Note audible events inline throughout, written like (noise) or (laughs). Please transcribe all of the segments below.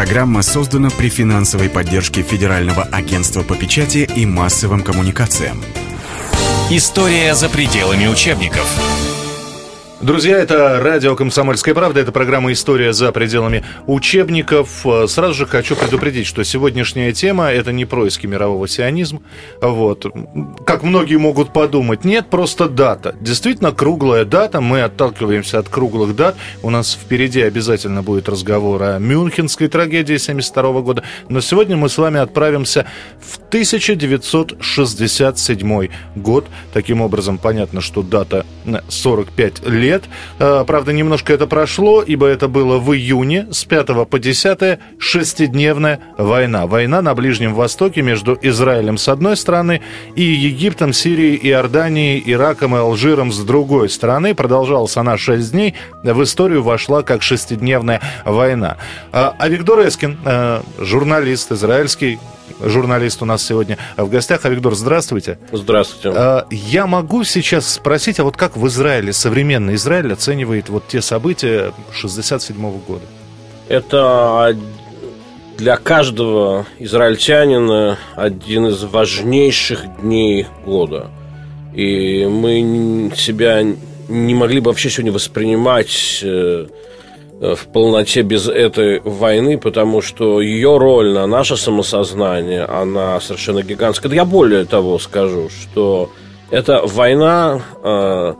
Программа создана при финансовой поддержке Федерального агентства по печати и массовым коммуникациям. История за пределами учебников. Друзья, это радио «Комсомольская правда», это программа «История за пределами учебников». Сразу же хочу предупредить, что сегодняшняя тема – это не происки мирового сионизма. Вот. Как многие могут подумать, нет, просто дата. Действительно, круглая дата, мы отталкиваемся от круглых дат. У нас впереди обязательно будет разговор о Мюнхенской трагедии 1972 года. Но сегодня мы с вами отправимся в 1967 год. Таким образом, понятно, что дата 45 лет. Э, правда, немножко это прошло, ибо это было в июне с 5 по 10 шестидневная война. Война на Ближнем Востоке между Израилем с одной стороны и Египтом, Сирией, Иорданией, Ираком и Алжиром с другой стороны. Продолжалась она 6 дней. В историю вошла как шестидневная война. А, а Виктор Эскин, э, журналист израильский, журналист у нас сегодня в гостях. Авигдор, здравствуйте. Здравствуйте. А, я могу сейчас спросить, а вот как в Израиле, современный Израиль оценивает вот те события 67 года? Это для каждого израильтянина один из важнейших дней года. И мы себя не могли бы вообще сегодня воспринимать э, в полноте без этой войны, потому что ее роль на наше самосознание, она совершенно гигантская. Я более того скажу, что эта война, э,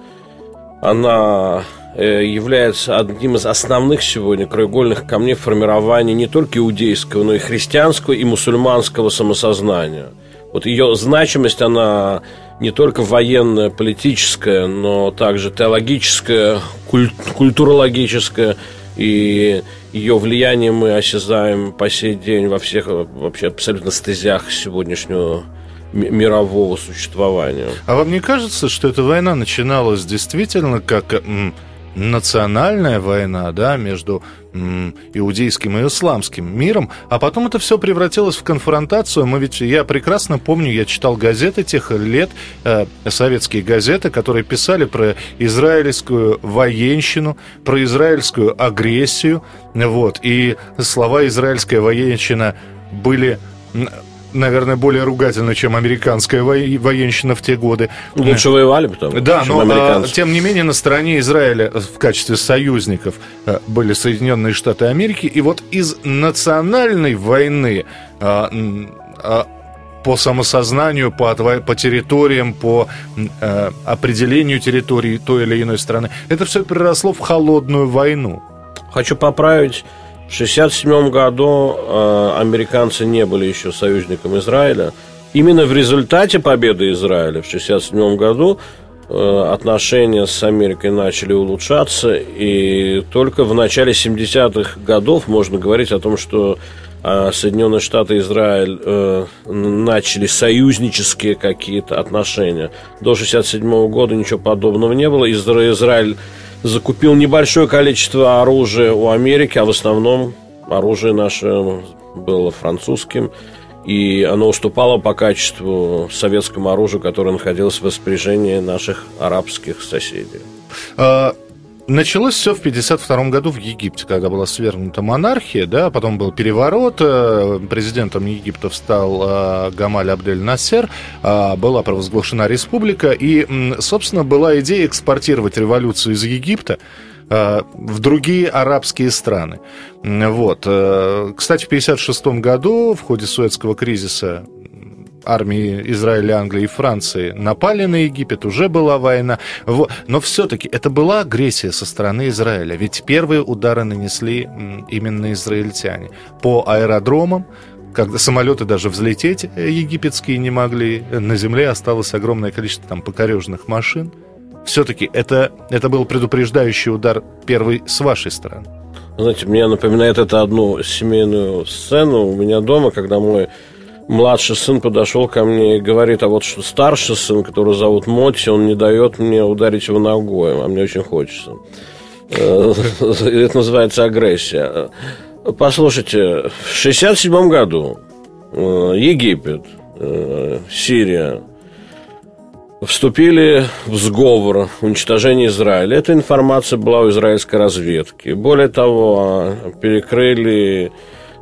она э, является одним из основных сегодня краеугольных камней формирования не только иудейского, но и христианского и мусульманского самосознания. Вот ее значимость, она не только военная, политическая, но также теологическая, куль- культурологическая – и ее влияние мы осязаем по сей день во всех вообще абсолютно стезях сегодняшнего мирового существования. А вам не кажется, что эта война начиналась действительно как национальная война да, между иудейским и исламским миром, а потом это все превратилось в конфронтацию. Мы ведь, я прекрасно помню, я читал газеты тех лет, э, советские газеты, которые писали про израильскую военщину, про израильскую агрессию, вот, и слова «израильская военщина» были наверное, более ругательно, чем американская во... военщина в те годы. Лучше воевали потом, Да, но а, тем не менее на стороне Израиля в качестве союзников э, были Соединенные Штаты Америки. И вот из национальной войны а, а, по самосознанию, по, по территориям, по э, определению территории той или иной страны. Это все переросло в холодную войну. Хочу поправить в 1967 году э, американцы не были еще союзником Израиля. Именно в результате победы Израиля в 1967 году э, отношения с Америкой начали улучшаться, и только в начале 70-х годов можно говорить о том, что э, Соединенные Штаты и Израиль начали союзнические какие-то отношения. До 1967 года ничего подобного не было. Израиль закупил небольшое количество оружия у Америки, а в основном оружие наше было французским, и оно уступало по качеству советскому оружию, которое находилось в распоряжении наших арабских соседей. Началось все в 1952 году в Египте, когда была свергнута монархия, да, потом был переворот, э, президентом Египта стал э, Гамаль Абдель Насер, а, была провозглашена республика, и, собственно, была идея экспортировать революцию из Египта э, в другие арабские страны. Вот. Кстати, в 1956 году в ходе Суэцкого кризиса армии Израиля, Англии и Франции напали на Египет, уже была война. Но все-таки это была агрессия со стороны Израиля. Ведь первые удары нанесли именно израильтяне. По аэродромам, когда самолеты даже взлететь египетские не могли, на земле осталось огромное количество там покореженных машин. Все-таки это, это был предупреждающий удар первый с вашей стороны. Знаете, мне напоминает это одну семейную сцену у меня дома, когда мой младший сын подошел ко мне и говорит, а вот что старший сын, который зовут Моти, он не дает мне ударить его ногой, а мне очень хочется. Э, (laughs) это называется агрессия. Послушайте, в 67 году э, Египет, э, Сирия вступили в сговор уничтожения Израиля. Эта информация была у израильской разведки. Более того, перекрыли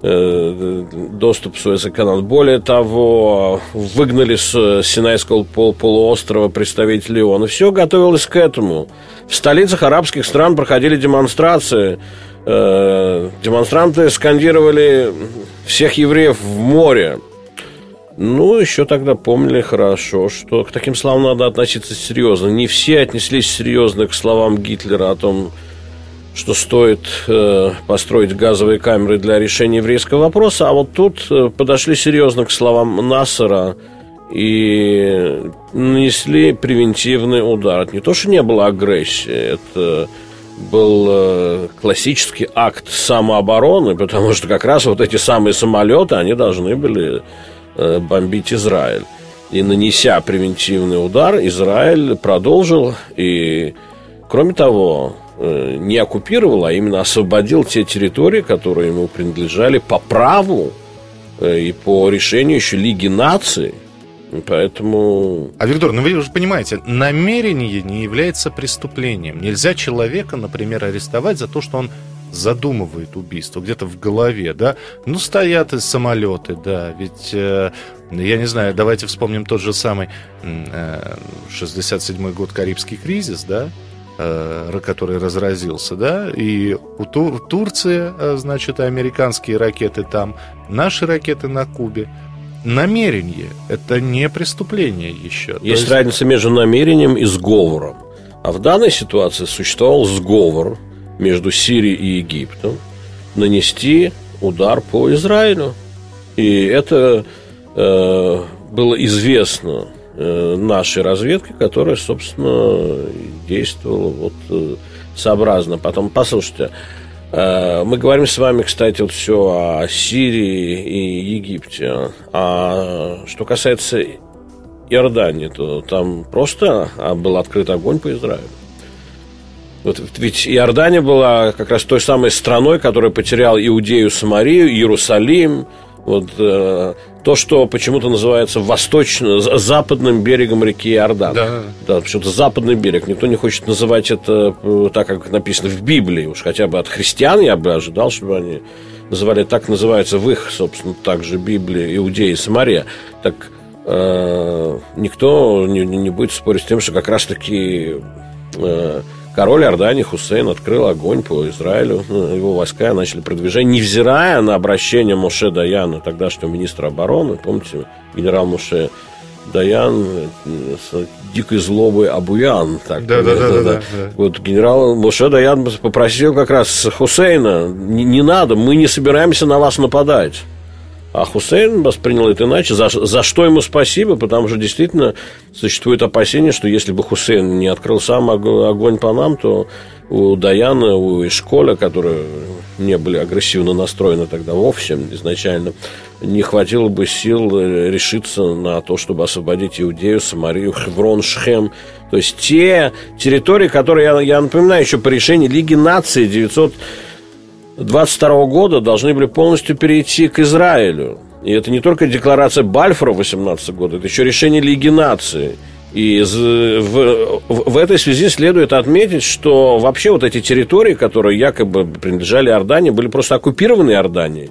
доступ в Суэцкий канал. Более того, выгнали с Синайского пол полуострова представителей ООН. Все готовилось к этому. В столицах арабских стран проходили демонстрации. Э, демонстранты скандировали всех евреев в море. Ну, еще тогда помнили хорошо, что к таким словам надо относиться серьезно. Не все отнеслись серьезно к словам Гитлера о том, что стоит э, построить газовые камеры для решения еврейского вопроса, а вот тут э, подошли серьезно к словам Нассера и нанесли превентивный удар. Это не то, что не было агрессии, это был э, классический акт самообороны, потому что как раз вот эти самые самолеты, они должны были бомбить Израиль. И нанеся превентивный удар, Израиль продолжил и, кроме того, не оккупировал, а именно освободил те территории, которые ему принадлежали по праву э, и по решению еще Лиги наций. Поэтому... А, Виктор, ну вы уже понимаете, намерение не является преступлением. Нельзя человека, например, арестовать за то, что он задумывает убийство, где-то в голове, да, ну, стоят из самолеты, да, ведь, э, я не знаю, давайте вспомним тот же самый э, 67-й год Карибский кризис, да, э, который разразился, да, и у Тур Турции, э, значит, американские ракеты там, наши ракеты на Кубе, намерение – это не преступление еще. Есть, есть разница между намерением и сговором. А в данной ситуации существовал сговор между Сирией и Египтом нанести удар по Израилю. И это э, было известно э, нашей разведке, которая, собственно, действовала вот э, сообразно. Потом, послушайте, э, мы говорим с вами, кстати, вот все о Сирии и Египте. А что касается Иордании, то там просто а, был открыт огонь по Израилю. Вот ведь Иордания была как раз той самой страной, которая потеряла Иудею, Самарию, Иерусалим. Вот э, то, что почему-то называется восточным, западным берегом реки Иордан. Да. да, почему-то западный берег. Никто не хочет называть это э, так, как написано в Библии. Уж хотя бы от христиан я бы ожидал, чтобы они называли так называется в их, собственно, также Библии Иудея и Самария. Так э, никто не, не будет спорить с тем, что как раз-таки э, Король Иордании Хусейн открыл огонь по Израилю. Ну, его войска начали продвижение, невзирая на обращение Моше Даяна, тогдашнего министра обороны. Помните, генерал Моше Даян с дикой злобой Абуян. Так, да, да, да, да, да. Вот генерал Моше Даян попросил как раз Хусейна, не, не надо, мы не собираемся на вас нападать. А Хусейн воспринял это иначе, за, за что ему спасибо, потому что действительно существует опасение, что если бы Хусейн не открыл сам огонь по нам, то у Даяна, у Ишколя, которые не были агрессивно настроены тогда вовсе изначально, не хватило бы сил решиться на то, чтобы освободить Иудею, Самарию, Хеврон, Шхем. То есть те территории, которые, я, я напоминаю, еще по решению Лиги наций 900 22 года должны были полностью перейти к Израилю. И это не только декларация Бальфора 18 года, это еще решение Лиги нации. И в, в, в этой связи следует отметить, что вообще вот эти территории, которые якобы принадлежали Иордании, были просто оккупированы Иорданией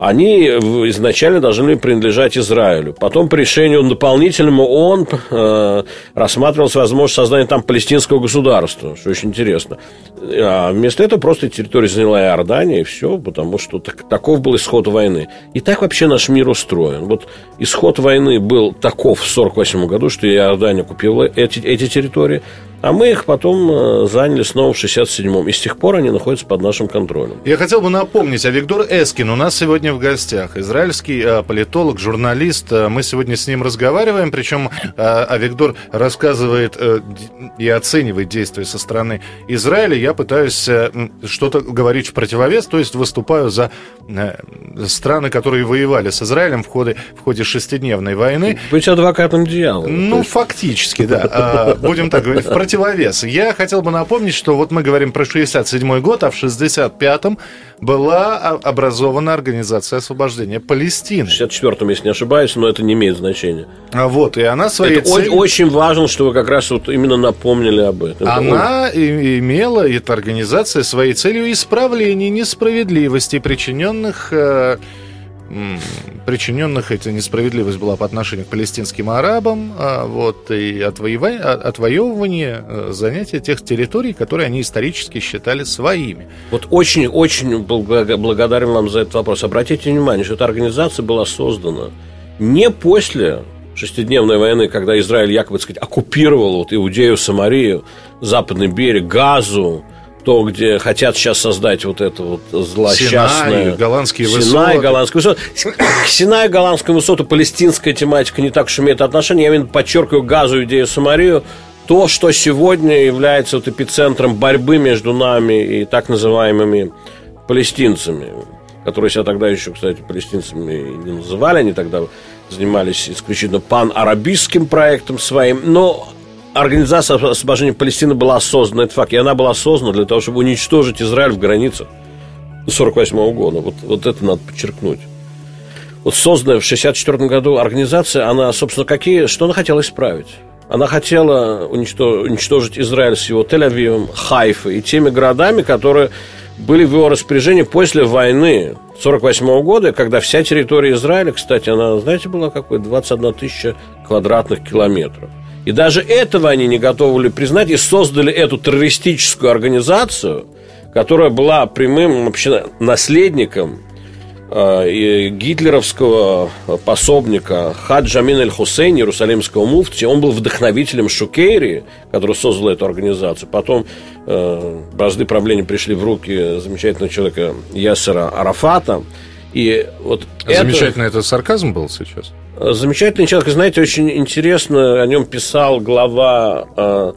они изначально должны принадлежать Израилю. Потом по решению дополнительному он э, рассматривалась возможность создания там палестинского государства, что очень интересно. А вместо этого просто территорию заняла Иордания, и все, потому что так, таков был исход войны. И так вообще наш мир устроен. Вот исход войны был таков в 1948 году, что Иордания купила эти, эти территории, а мы их потом э, заняли снова в 67-м. И с тех пор они находятся под нашим контролем. Я хотел бы напомнить, а Виктор Эскин у нас сегодня в гостях. Израильский э, политолог, журналист. Э, мы сегодня с ним разговариваем, причем а Виктор рассказывает и оценивает действия со стороны Израиля. Я пытаюсь что-то говорить в противовес, то есть выступаю за страны, которые воевали с Израилем в ходе, в ходе шестидневной войны. Быть адвокатом дьявола. Ну, фактически, да. Будем так говорить. В противовес. Я хотел бы напомнить, что вот мы говорим про 67 год, а в 65-м была образована Организация освобождения Палестины. В 64-м, если не ошибаюсь, но это не имеет значения. А вот, и она своей это цели... очень важно, что вы как раз вот именно напомнили об этом. Она это... имела, эта организация, своей целью исправление несправедливости, причиненных э, причиненных эта несправедливость была по отношению к палестинским арабам, а вот, и отвоевание, отвоевывание, э, занятия тех территорий, которые они исторически считали своими. Вот очень-очень благодарен вам за этот вопрос. Обратите внимание, что эта организация была создана не после шестидневной войны, когда Израиль якобы, так сказать, оккупировал вот Иудею, Самарию, Западный берег, Газу, то, где хотят сейчас создать вот это вот злосчастное... Синай, голландские Синай, высоты. голландские высоты. К Синай, голландскому высоту палестинская тематика не так уж имеет отношение. Я именно подчеркиваю газу, идею Самарию. То, что сегодня является вот эпицентром борьбы между нами и так называемыми палестинцами, которые себя тогда еще, кстати, палестинцами не называли, они тогда занимались исключительно пан-арабистским проектом своим, но Организация освобождения Палестины была создана, это факт, и она была создана для того, чтобы уничтожить Израиль в границах 1948 года. Вот, вот это надо подчеркнуть. Вот созданная в 1964 году организация, она, собственно, какие, что она хотела исправить? Она хотела уничтожить Израиль с его Тель-Авивом, Хайфой и теми городами, которые были в его распоряжении после войны 1948 года, когда вся территория Израиля, кстати, она, знаете, была какой? 21 тысяча квадратных километров. И даже этого они не готовы были признать и создали эту террористическую организацию, которая была прямым вообще наследником э, гитлеровского пособника Хаджа Амин аль-Хусейн, иерусалимского муфти. Он был вдохновителем Шукейри, который создал эту организацию. Потом э, бразды правления пришли в руки замечательного человека Ясера Арафата. И вот Замечательно это... это сарказм был сейчас? Замечательный человек, знаете, очень интересно о нем писал глава э,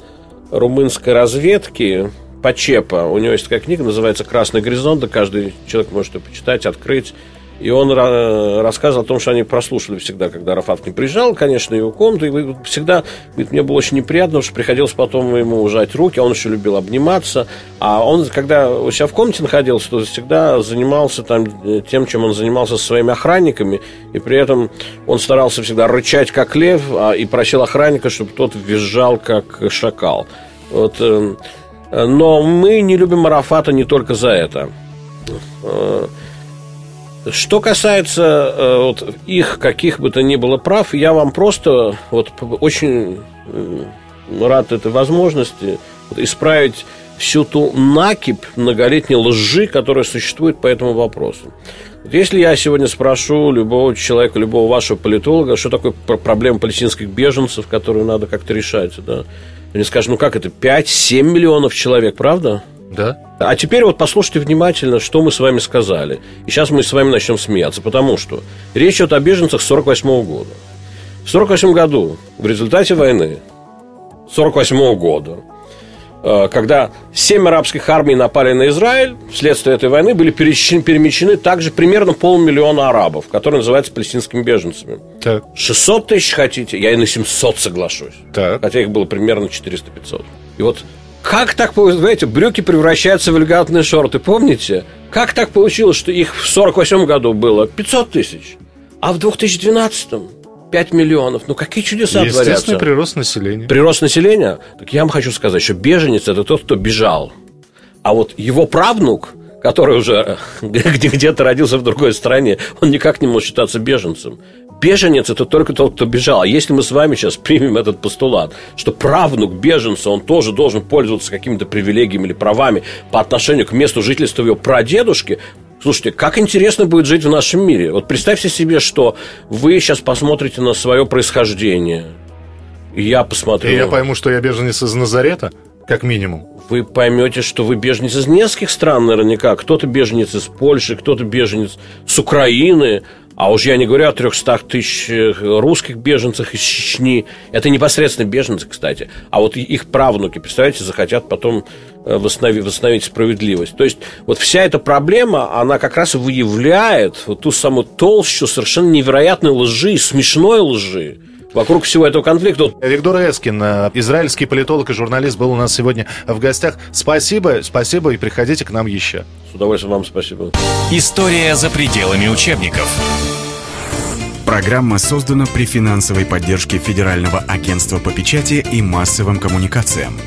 румынской разведки Пачепа. У него есть такая книга, называется «Красный горизонт», да каждый человек может ее почитать, открыть. И он рассказывал о том, что они прослушали всегда, когда Арафат к ним приезжал, конечно, его комнату. И всегда, говорит, мне было очень неприятно, потому что приходилось потом ему ужать руки, а он еще любил обниматься. А он, когда у себя в комнате находился, то всегда занимался там э, тем, чем он занимался со своими охранниками. И при этом он старался всегда рычать, как лев, а, и просил охранника, чтобы тот визжал, как шакал. Вот, эм, но мы не любим Арафата не только за это. Что касается э, вот, их каких бы то ни было прав, я вам просто вот, очень э, рад этой возможности вот, исправить всю ту накипь многолетней лжи, которая существует по этому вопросу. Если я сегодня спрошу любого человека, любого вашего политолога, что такое проблема палестинских беженцев, которую надо как-то решать, да, они скажут, ну как это, 5-7 миллионов человек, правда? Да. А теперь вот послушайте внимательно, что мы с вами сказали. И сейчас мы с вами начнем смеяться, потому что речь идет о беженцах 48 -го года. В 48 году, в результате войны, 48 -го года, э, когда семь арабских армий напали на Израиль, вследствие этой войны были перемещены также примерно полмиллиона арабов, которые называются палестинскими беженцами. Так. 600 тысяч хотите, я и на 700 соглашусь. Так. Хотя их было примерно 400-500. И вот как так, знаете, брюки превращаются в элегантные шорты, помните? Как так получилось, что их в 48 году было 500 тысяч, а в 2012-м 5 миллионов. Ну, какие чудеса Естественный творятся. прирост населения. Прирост населения? Так я вам хочу сказать, что беженец – это тот, кто бежал. А вот его правнук, который уже где-то родился в другой стране, он никак не может считаться беженцем беженец это только тот, кто бежал. А если мы с вами сейчас примем этот постулат, что правнук беженца, он тоже должен пользоваться какими-то привилегиями или правами по отношению к месту жительства его прадедушки, Слушайте, как интересно будет жить в нашем мире. Вот представьте себе, что вы сейчас посмотрите на свое происхождение. И я посмотрю. И я пойму, что я беженец из Назарета, как минимум. Вы поймете, что вы беженец из нескольких стран наверняка. Кто-то беженец из Польши, кто-то беженец с Украины, а уж я не говорю о 300 тысяч русских беженцах из Чечни. Это непосредственно беженцы, кстати. А вот их правнуки, представляете, захотят потом э, восстановить, восстановить справедливость. То есть вот вся эта проблема, она как раз выявляет вот ту самую толщу совершенно невероятной лжи, смешной лжи, вокруг всего этого конфликта. Виктор Эскин, э, израильский политолог и журналист, был у нас сегодня в гостях. Спасибо, спасибо и приходите к нам еще. С удовольствием вам спасибо. История за пределами учебников. Программа создана при финансовой поддержке Федерального агентства по печати и массовым коммуникациям.